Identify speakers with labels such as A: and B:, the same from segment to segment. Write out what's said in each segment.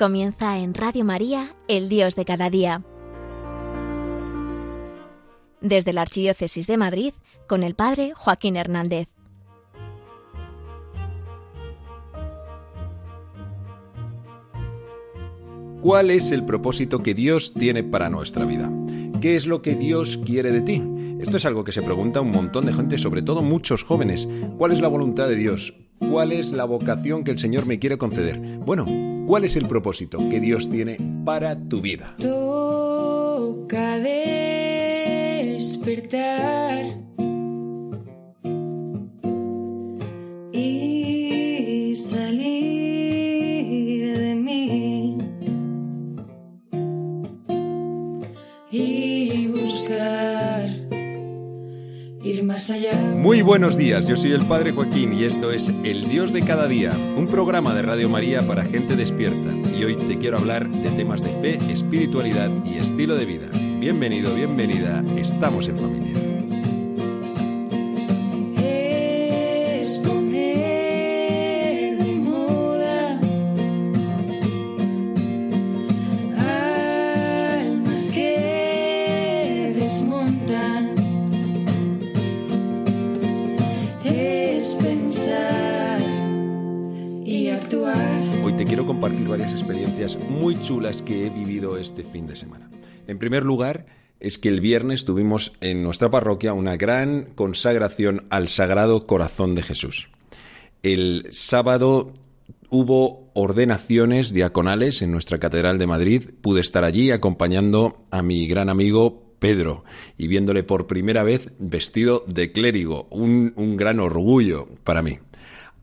A: Comienza en Radio María, el Dios de cada día. Desde la Archidiócesis de Madrid, con el Padre Joaquín Hernández.
B: ¿Cuál es el propósito que Dios tiene para nuestra vida? ¿Qué es lo que Dios quiere de ti? Esto es algo que se pregunta un montón de gente, sobre todo muchos jóvenes. ¿Cuál es la voluntad de Dios? ¿Cuál es la vocación que el Señor me quiere conceder? Bueno, ¿cuál es el propósito que Dios tiene para tu vida?
C: Toca despertar
B: Muy buenos días, yo soy el Padre Joaquín y esto es El Dios de cada día, un programa de Radio María para gente despierta. Y hoy te quiero hablar de temas de fe, espiritualidad y estilo de vida. Bienvenido, bienvenida, estamos en familia. Muy chulas que he vivido este fin de semana. En primer lugar, es que el viernes tuvimos en nuestra parroquia una gran consagración al Sagrado Corazón de Jesús. El sábado hubo ordenaciones diaconales en nuestra Catedral de Madrid. Pude estar allí acompañando a mi gran amigo Pedro y viéndole por primera vez vestido de clérigo. Un, un gran orgullo para mí.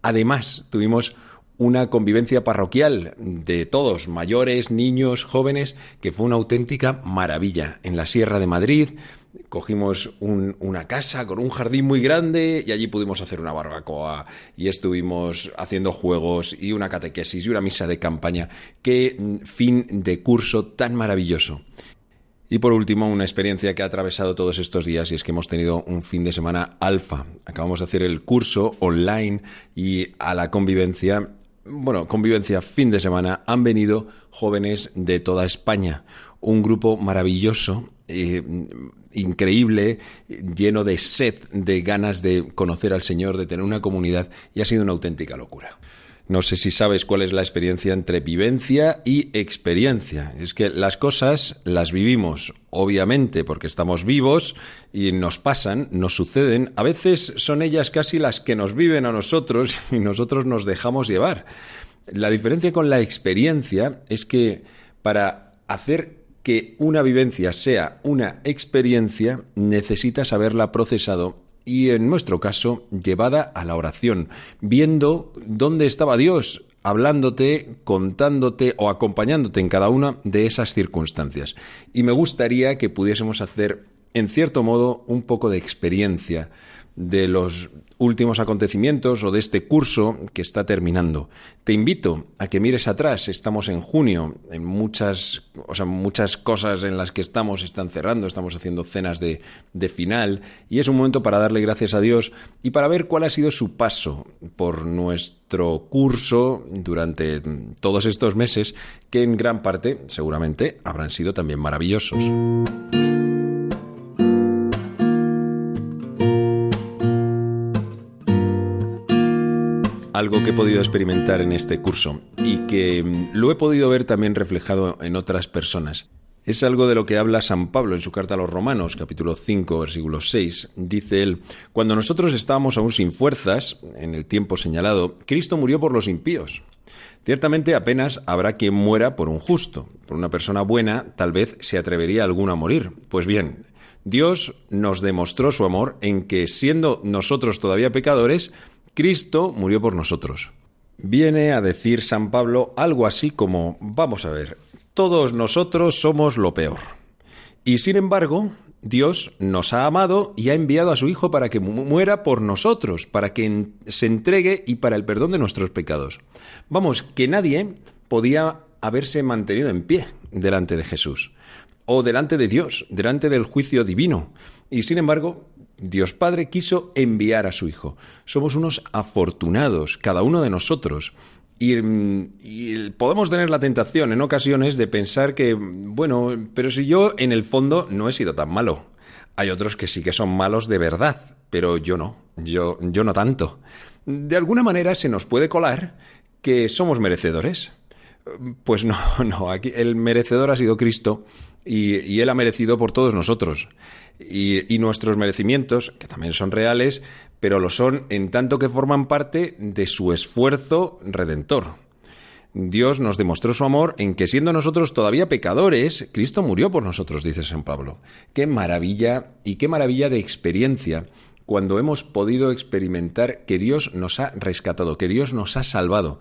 B: Además, tuvimos una convivencia parroquial de todos, mayores, niños, jóvenes, que fue una auténtica maravilla. En la Sierra de Madrid cogimos un- una casa con un jardín muy grande y allí pudimos hacer una barbacoa y estuvimos haciendo juegos y una catequesis y una misa de campaña. Qué mm, fin de curso tan maravilloso. Y por último, una experiencia que ha atravesado todos estos días y es que hemos tenido un fin de semana alfa. Acabamos de hacer el curso online y a la convivencia, bueno, convivencia fin de semana, han venido jóvenes de toda España. Un grupo maravilloso, eh, increíble, lleno de sed, de ganas de conocer al Señor, de tener una comunidad y ha sido una auténtica locura. No sé si sabes cuál es la experiencia entre vivencia y experiencia. Es que las cosas las vivimos, obviamente, porque estamos vivos y nos pasan, nos suceden. A veces son ellas casi las que nos viven a nosotros y nosotros nos dejamos llevar. La diferencia con la experiencia es que para hacer que una vivencia sea una experiencia, necesitas haberla procesado y en nuestro caso llevada a la oración, viendo dónde estaba Dios, hablándote, contándote o acompañándote en cada una de esas circunstancias. Y me gustaría que pudiésemos hacer, en cierto modo, un poco de experiencia de los últimos acontecimientos o de este curso que está terminando. Te invito a que mires atrás, estamos en junio, en muchas, o sea, muchas cosas en las que estamos están cerrando, estamos haciendo cenas de, de final y es un momento para darle gracias a Dios y para ver cuál ha sido su paso por nuestro curso durante todos estos meses que en gran parte seguramente habrán sido también maravillosos. Algo que he podido experimentar en este curso y que mm, lo he podido ver también reflejado en otras personas. Es algo de lo que habla San Pablo en su carta a los Romanos, capítulo 5, versículo 6. Dice él, Cuando nosotros estábamos aún sin fuerzas, en el tiempo señalado, Cristo murió por los impíos. Ciertamente apenas habrá quien muera por un justo. Por una persona buena tal vez se atrevería alguno a morir. Pues bien, Dios nos demostró su amor en que, siendo nosotros todavía pecadores, Cristo murió por nosotros. Viene a decir San Pablo algo así como, vamos a ver, todos nosotros somos lo peor. Y sin embargo, Dios nos ha amado y ha enviado a su Hijo para que mu- muera por nosotros, para que se entregue y para el perdón de nuestros pecados. Vamos, que nadie podía haberse mantenido en pie delante de Jesús o delante de Dios, delante del juicio divino. Y sin embargo, Dios Padre quiso enviar a su Hijo. Somos unos afortunados, cada uno de nosotros. Y, y, podemos tener la tentación en ocasiones de pensar que, bueno, pero si yo en el fondo no he sido tan malo. Hay otros que sí que son malos de verdad, pero yo no, yo, yo no tanto. De alguna manera se nos puede colar que somos merecedores. Pues no, no, aquí el merecedor ha sido Cristo y, Él ha merecido por todos nosotros. Y, nuestros merecimientos, que también son reales, pero lo son en tanto que forman parte de su esfuerzo redentor. Dios nos demostró su amor en que siendo nosotros todavía pecadores, Cristo murió por nosotros, dice San Pablo. Qué maravilla y qué maravilla de experiencia cuando hemos podido experimentar que Dios nos ha rescatado, que Dios nos ha salvado.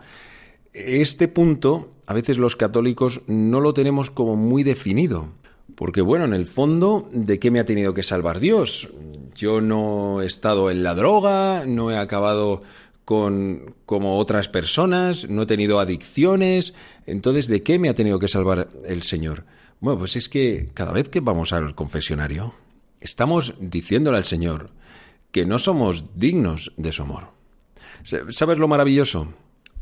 B: Este punto a veces los católicos no lo tenemos como muy definido. Porque bueno, en el fondo, ¿de qué me ha tenido que salvar Dios? Yo no he estado en la droga, no he acabado con como otras personas, no he tenido adicciones, entonces ¿de qué me ha tenido que salvar el Señor? Bueno, pues es que cada vez que vamos al confesionario, estamos diciéndole al Señor que no somos dignos de su amor. ¿Sabes lo maravilloso?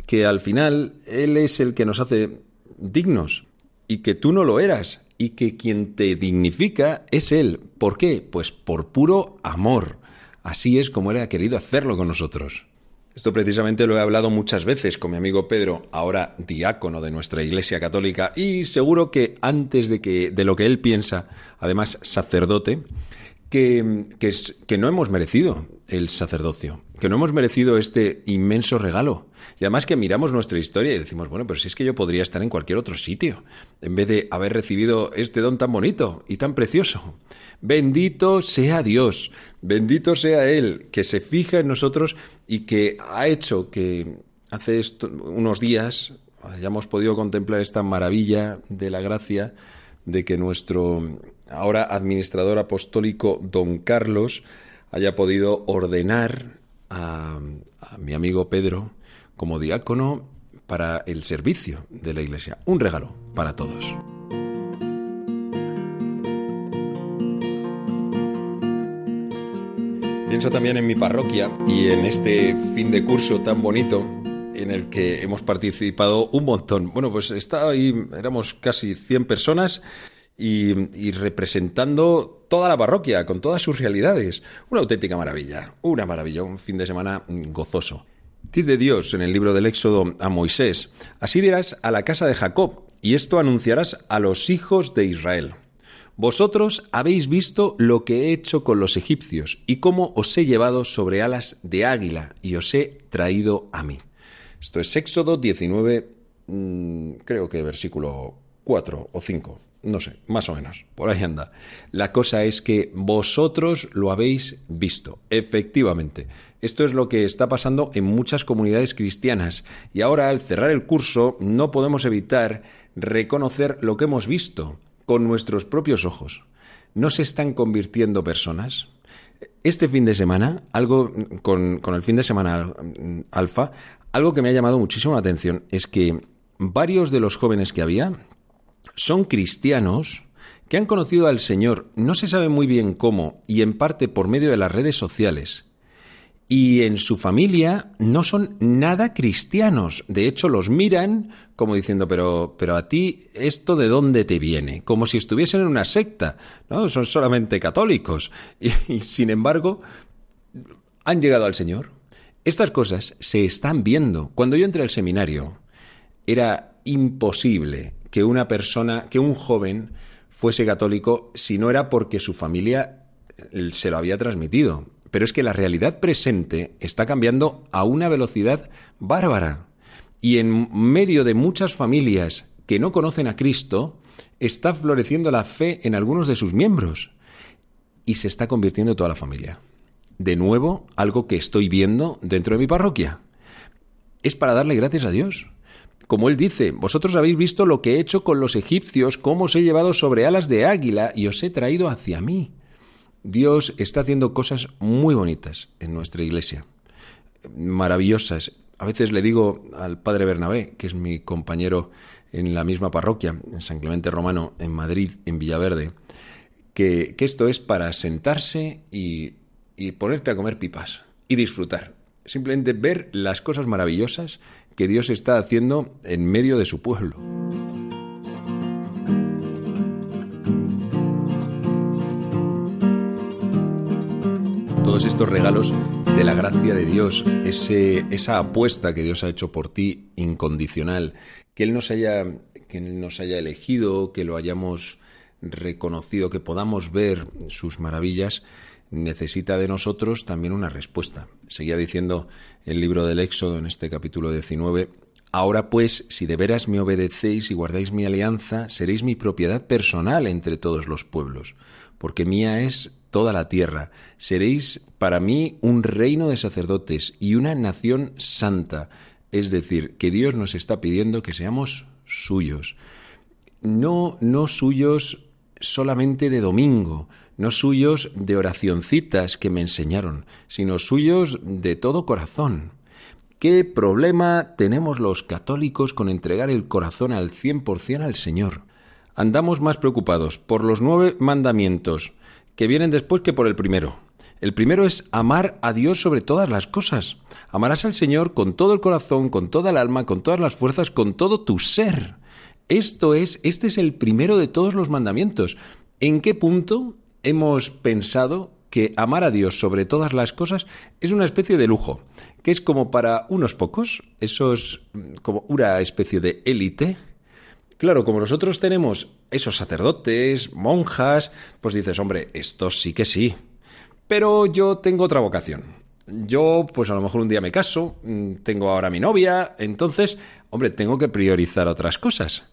B: Que al final Él es el que nos hace dignos y que tú no lo eras y que quien te dignifica es Él. ¿Por qué? Pues por puro amor. Así es como Él ha querido hacerlo con nosotros. Esto precisamente lo he hablado muchas veces con mi amigo Pedro, ahora diácono de nuestra Iglesia Católica, y seguro que antes de, que, de lo que él piensa, además sacerdote, que, no hemos merecido el sacerdocio, que no hemos merecido este inmenso regalo. Y además que miramos nuestra historia y decimos, bueno, pero si es que yo podría estar en cualquier otro sitio, en vez de haber recibido este don tan bonito y tan precioso. Bendito sea Dios, bendito sea Él, que se fija en nosotros y que ha hecho que hace unos días hayamos podido contemplar esta maravilla de la gracia de que nuestro ahora administrador apostólico don Carlos haya podido ordenar a, mi amigo Pedro como diácono para el servicio de la Iglesia. Un regalo para todos. Pienso también en mi parroquia y en este fin de curso tan bonito en el que hemos participado un montón. Bueno, pues está ahí, éramos casi 100 personas y, representando toda la parroquia, con todas sus realidades. Una auténtica maravilla, una maravilla, un fin de semana gozoso. Dice Dios en el libro del Éxodo a Moisés, así dirás a la casa de Jacob, y esto anunciarás a los hijos de Israel. Vosotros habéis visto lo que he hecho con los egipcios, y cómo os he llevado sobre alas de águila, y os he traído a mí. Esto es Éxodo 19, mm, creo que versículo 4 o 5 no sé, más o menos, por ahí anda. La cosa es que vosotros lo habéis visto, efectivamente. Esto es lo que está pasando en muchas comunidades cristianas y ahora al cerrar el curso no podemos evitar reconocer lo que hemos visto con nuestros propios ojos. ¿No se están convirtiendo personas? Este fin de semana, algo con, con el fin de semana alfa, algo que me ha llamado muchísimo la atención es que varios de los jóvenes que había, son cristianos que han conocido al Señor, no se sabe muy bien cómo, y en parte por medio de las redes sociales, y en su familia no son nada cristianos. De hecho, los miran como diciendo, pero, pero a ti, ¿esto de dónde te viene? Como si estuviesen en una secta, ¿no? Son solamente católicos. Y, y sin embargo, han llegado al Señor. Estas cosas se están viendo. Cuando yo entré al seminario, era imposible que una persona, que un joven fuese católico si no era porque su familia eh, se lo había transmitido. Pero es que la realidad presente está cambiando a una velocidad bárbara. Y en medio de muchas familias que no conocen a Cristo, está floreciendo la fe en algunos de sus miembros. Y se está convirtiendo toda la familia. De nuevo, algo que estoy viendo dentro de mi parroquia. Es para darle gracias a Dios como él dice, vosotros habéis visto lo que he hecho con los egipcios, cómo os he llevado sobre alas de águila y os he traído hacia mí. Dios está haciendo cosas muy bonitas en nuestra iglesia, maravillosas. A veces le digo al padre Bernabé, que es mi compañero en la misma parroquia, en San Clemente Romano, en Madrid, en Villaverde, que, esto es para sentarse y, y ponerte a comer pipas y disfrutar. Simplemente ver las cosas maravillosas que Dios está haciendo en medio de su pueblo. Todos estos regalos de la gracia de Dios, ese, esa apuesta que Dios ha hecho por ti incondicional, que Él nos haya, que Él nos haya elegido, que lo hayamos reconocido, que podamos ver sus maravillas, necesita de nosotros también una respuesta. Seguía diciendo el libro del Éxodo en este capítulo 19, Ahora pues, si de veras me obedecéis y guardáis mi alianza, seréis mi propiedad personal entre todos los pueblos, porque mía es toda la tierra. Seréis para mí un reino de sacerdotes y una nación santa. Es decir, que Dios nos está pidiendo que seamos suyos. No, no suyos solamente de domingo, no suyos de oracioncitas que me enseñaron, sino suyos de todo corazón. ¿Qué problema tenemos los católicos con entregar el corazón al cien por cien al Señor? Andamos más preocupados por los nueve mandamientos que vienen después que por el primero. El primero es amar a Dios sobre todas las cosas. Amarás al Señor con todo el corazón, con toda el alma, con todas las fuerzas, con todo tu ser. Esto es, este es el primero de todos los mandamientos. ¿En qué punto hemos pensado que amar a Dios sobre todas las cosas es una especie de lujo, que es como para unos pocos, esos como una especie de élite. Claro, como nosotros tenemos esos sacerdotes, monjas, pues dices, hombre, esto sí que sí. Pero yo tengo otra vocación. Yo, pues a lo mejor un día me caso, mm, tengo ahora mi novia, entonces, hombre, tengo que priorizar otras cosas.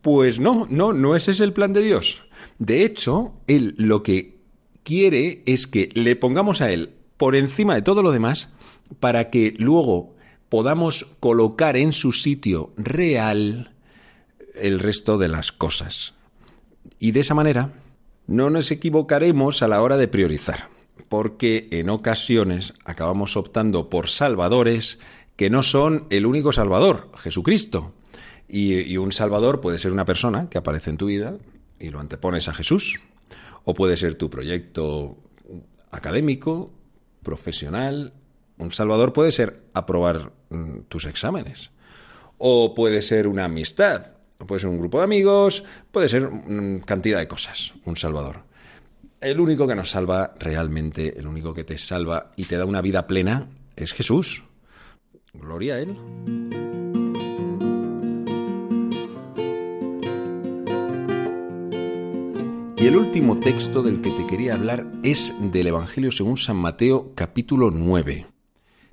B: Pues no, no, no ese es el plan de Dios. De hecho, Él lo que quiere es que le pongamos a Él por encima de todo lo demás para que luego podamos colocar en su sitio real el resto de las cosas. Y de esa manera no nos equivocaremos a la hora de priorizar, porque en ocasiones acabamos optando por salvadores que no son el único salvador, Jesucristo. Y, un salvador puede ser una persona que aparece en tu vida y lo antepones a Jesús, o puede ser tu proyecto académico, profesional. Un salvador puede ser aprobar mm, tus exámenes, o puede ser una amistad, puede ser un grupo de amigos, puede ser mm, cantidad de cosas, un salvador. El único que nos salva realmente, el único que te salva y te da una vida plena es Jesús. Gloria a Él. Y el último texto del que te quería hablar es del Evangelio según San Mateo capítulo 9,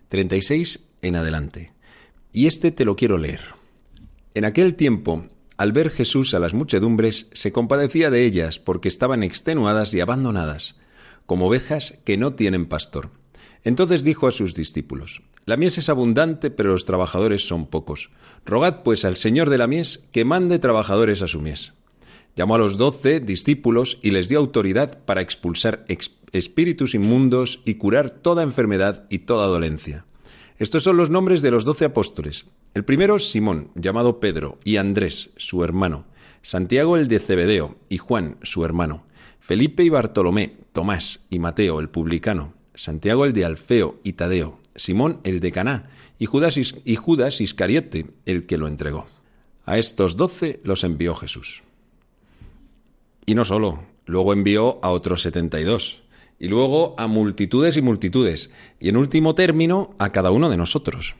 B: 36 en adelante. Y este te lo quiero leer. En aquel tiempo, al ver Jesús a las muchedumbres, se compadecía de ellas porque estaban extenuadas y abandonadas, como ovejas que no tienen pastor. Entonces dijo a sus discípulos, La mies es abundante, pero los trabajadores son pocos. Rogad pues al Señor de la mies que mande trabajadores a su mies. Llamó a los doce discípulos y les dio autoridad para expulsar espíritus inmundos y curar toda enfermedad y toda dolencia. Estos son los nombres de los doce apóstoles. El primero, Simón, llamado Pedro, y Andrés, su hermano, Santiago el de Cebedeo, y Juan, su hermano, Felipe y Bartolomé, Tomás y Mateo el publicano, Santiago el de Alfeo y Tadeo, Simón el de Caná, y Judas, y Judas Iscariote, el que lo entregó. A estos doce los envió Jesús. Y no solo, luego envió a otros 72, y luego a multitudes y multitudes, y en último término a cada uno de nosotros.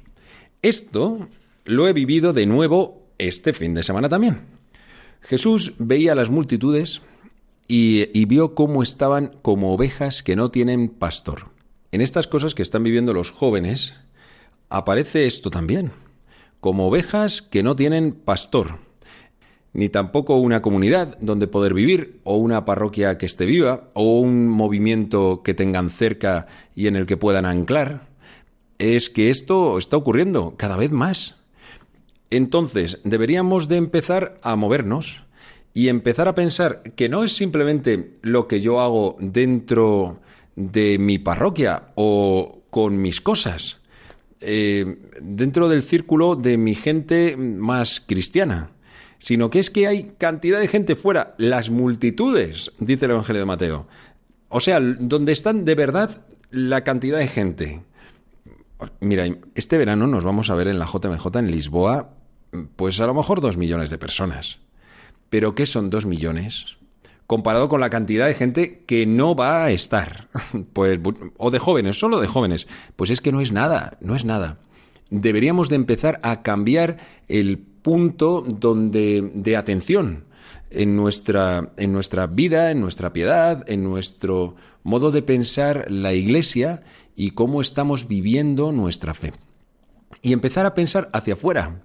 B: Esto lo he vivido de nuevo este fin de semana también. Jesús veía a las multitudes y, y, vio cómo estaban como ovejas que no tienen pastor. En estas cosas que están viviendo los jóvenes aparece esto también, como ovejas que no tienen pastor ni tampoco una comunidad donde poder vivir, o una parroquia que esté viva, o un movimiento que tengan cerca y en el que puedan anclar. Es que esto está ocurriendo cada vez más. Entonces, deberíamos de empezar a movernos y empezar a pensar que no es simplemente lo que yo hago dentro de mi parroquia o con mis cosas, eh, dentro del círculo de mi gente más cristiana sino que es que hay cantidad de gente fuera, las multitudes, dice el Evangelio de Mateo. O sea, donde están de verdad la cantidad de gente. Mira, este verano nos vamos a ver en la JMJ en Lisboa, pues a lo mejor dos millones de personas. Pero ¿qué son dos millones? Comparado con la cantidad de gente que no va a estar. Pues, o de jóvenes, solo de jóvenes. Pues es que no es nada, no es nada. Deberíamos de empezar a cambiar el punto donde, de atención en nuestra, en nuestra vida, en nuestra piedad, en nuestro modo de pensar la Iglesia y cómo estamos viviendo nuestra fe. Y empezar a pensar hacia afuera,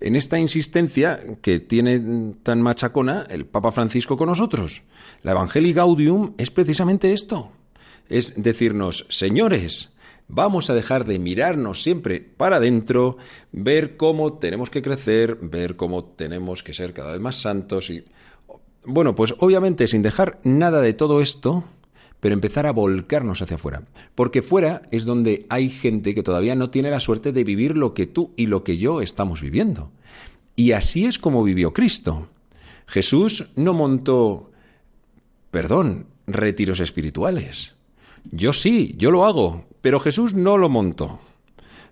B: en esta insistencia que tiene tan machacona el Papa Francisco con nosotros. La Evangelii Gaudium es precisamente esto. Es decirnos, señores, vamos a dejar de mirarnos siempre para adentro, ver cómo tenemos que crecer, ver cómo tenemos que ser cada vez más santos y... Bueno, pues obviamente sin dejar nada de todo esto, pero empezar a volcarnos hacia afuera. Porque fuera es donde hay gente que todavía no tiene la suerte de vivir lo que tú y lo que yo estamos viviendo. Y así es como vivió Cristo. Jesús no montó, perdón, retiros espirituales. Yo sí, yo lo hago, pero Jesús no lo montó.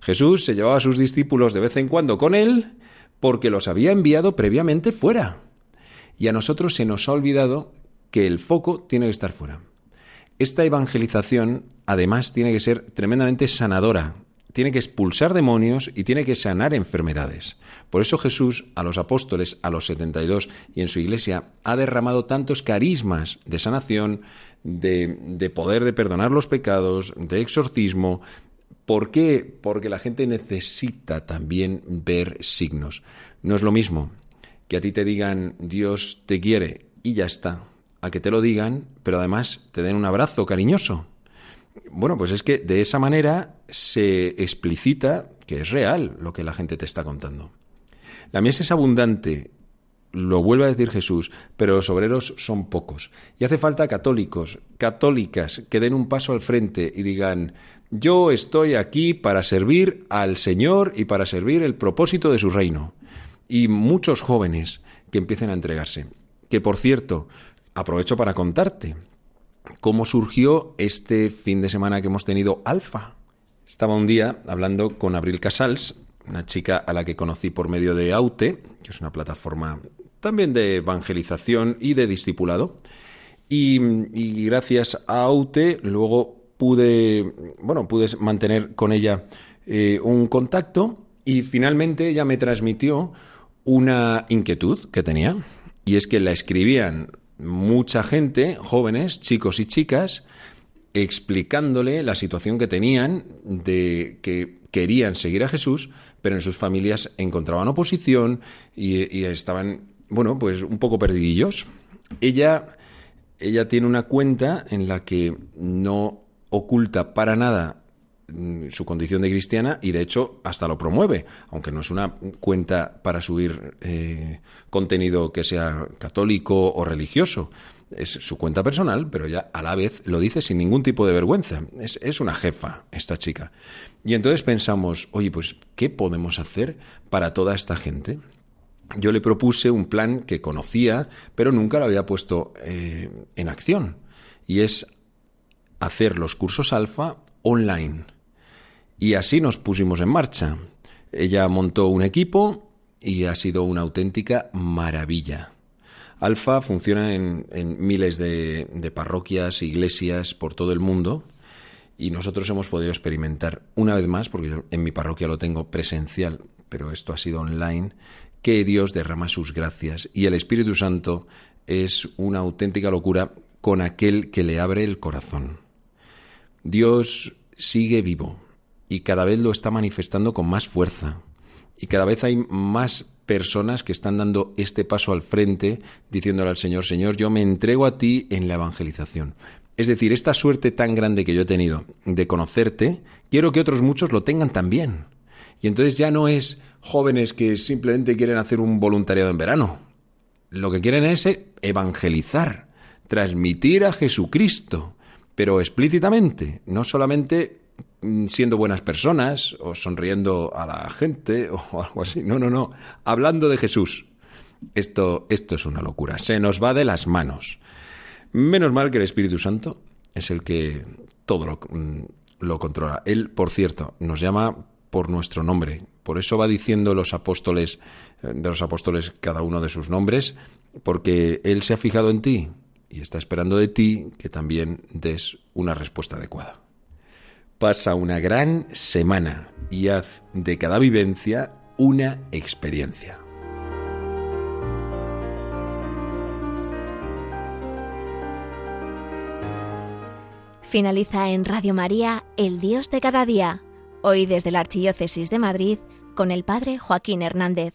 B: Jesús se llevaba a sus discípulos de vez en cuando con él porque los había enviado previamente fuera. Y a nosotros se nos ha olvidado que el foco tiene que estar fuera. Esta evangelización, además, tiene que ser tremendamente sanadora, tiene que expulsar demonios y tiene que sanar enfermedades. Por eso Jesús a los apóstoles, a los 72 y en su iglesia ha derramado tantos carismas de sanación, de, de poder de perdonar los pecados, de exorcismo. ¿Por qué? Porque la gente necesita también ver signos. No es lo mismo que a ti te digan Dios te quiere y ya está a que te lo digan, pero además te den un abrazo cariñoso. Bueno, pues es que de esa manera se explicita que es real lo que la gente te está contando. La mies es abundante, lo vuelve a decir Jesús, pero los obreros son pocos. Y hace falta católicos, católicas, que den un paso al frente y digan, yo estoy aquí para servir al Señor y para servir el propósito de su reino. Y muchos jóvenes que empiecen a entregarse. Que por cierto, aprovecho para contarte cómo surgió este fin de semana que hemos tenido Alfa. Estaba un día hablando con Abril Casals, una chica a la que conocí por medio de Aute, que es una plataforma también de evangelización y de discipulado. Y, gracias a Aute luego pude, bueno, pude mantener con ella eh, un contacto y finalmente ella me transmitió una inquietud que tenía y es que la escribían mucha gente, jóvenes, chicos y chicas, explicándole la situación que tenían de que querían seguir a Jesús, pero en sus familias encontraban oposición y, estaban, bueno, pues un poco perdidillos. Ella, ella tiene una cuenta en la que no oculta para nada su condición de cristiana y de hecho hasta lo promueve, aunque no es una cuenta para subir eh, contenido que sea católico o religioso. Es su cuenta personal, pero ya a la vez lo dice sin ningún tipo de vergüenza. Es, es una jefa esta chica. Y entonces pensamos, oye, pues, ¿qué podemos hacer para toda esta gente? Yo le propuse un plan que conocía, pero nunca lo había puesto eh, en acción. Y es hacer los cursos alfa online. Y así nos pusimos en marcha. Ella montó un equipo y ha sido una auténtica maravilla. Alfa funciona en, miles de, parroquias, iglesias por todo el mundo y nosotros hemos podido experimentar una vez más, porque en mi parroquia lo tengo presencial, pero esto ha sido online, que Dios derrama sus gracias y el Espíritu Santo es una auténtica locura con aquel que le abre el corazón. Dios sigue vivo y cada vez lo está manifestando con más fuerza. Y cada vez hay más personas que están dando este paso al frente, diciéndole al Señor, Señor, yo me entrego a ti en la evangelización. Es decir, esta suerte tan grande que yo he tenido de conocerte, quiero que otros muchos lo tengan también. Y entonces ya no es jóvenes que simplemente quieren hacer un voluntariado en verano. Lo que quieren es evangelizar, transmitir a Jesucristo, pero explícitamente, no solamente siendo buenas personas o sonriendo a la gente o algo así. No, no, no. Hablando de Jesús. Esto, esto es una locura. Se nos va de las manos. Menos mal que el Espíritu Santo es el que todo lo, mm, lo controla. Él, por cierto, nos llama por nuestro nombre. Por eso va diciendo los apóstoles, eh, de los apóstoles cada uno de sus nombres, porque Él se ha fijado en ti y está esperando de ti que también des una respuesta adecuada. Pasa una gran semana y haz de cada vivencia una experiencia.
A: Finaliza en Radio María El Dios de cada día, hoy desde la Archidiócesis de Madrid con el Padre Joaquín Hernández.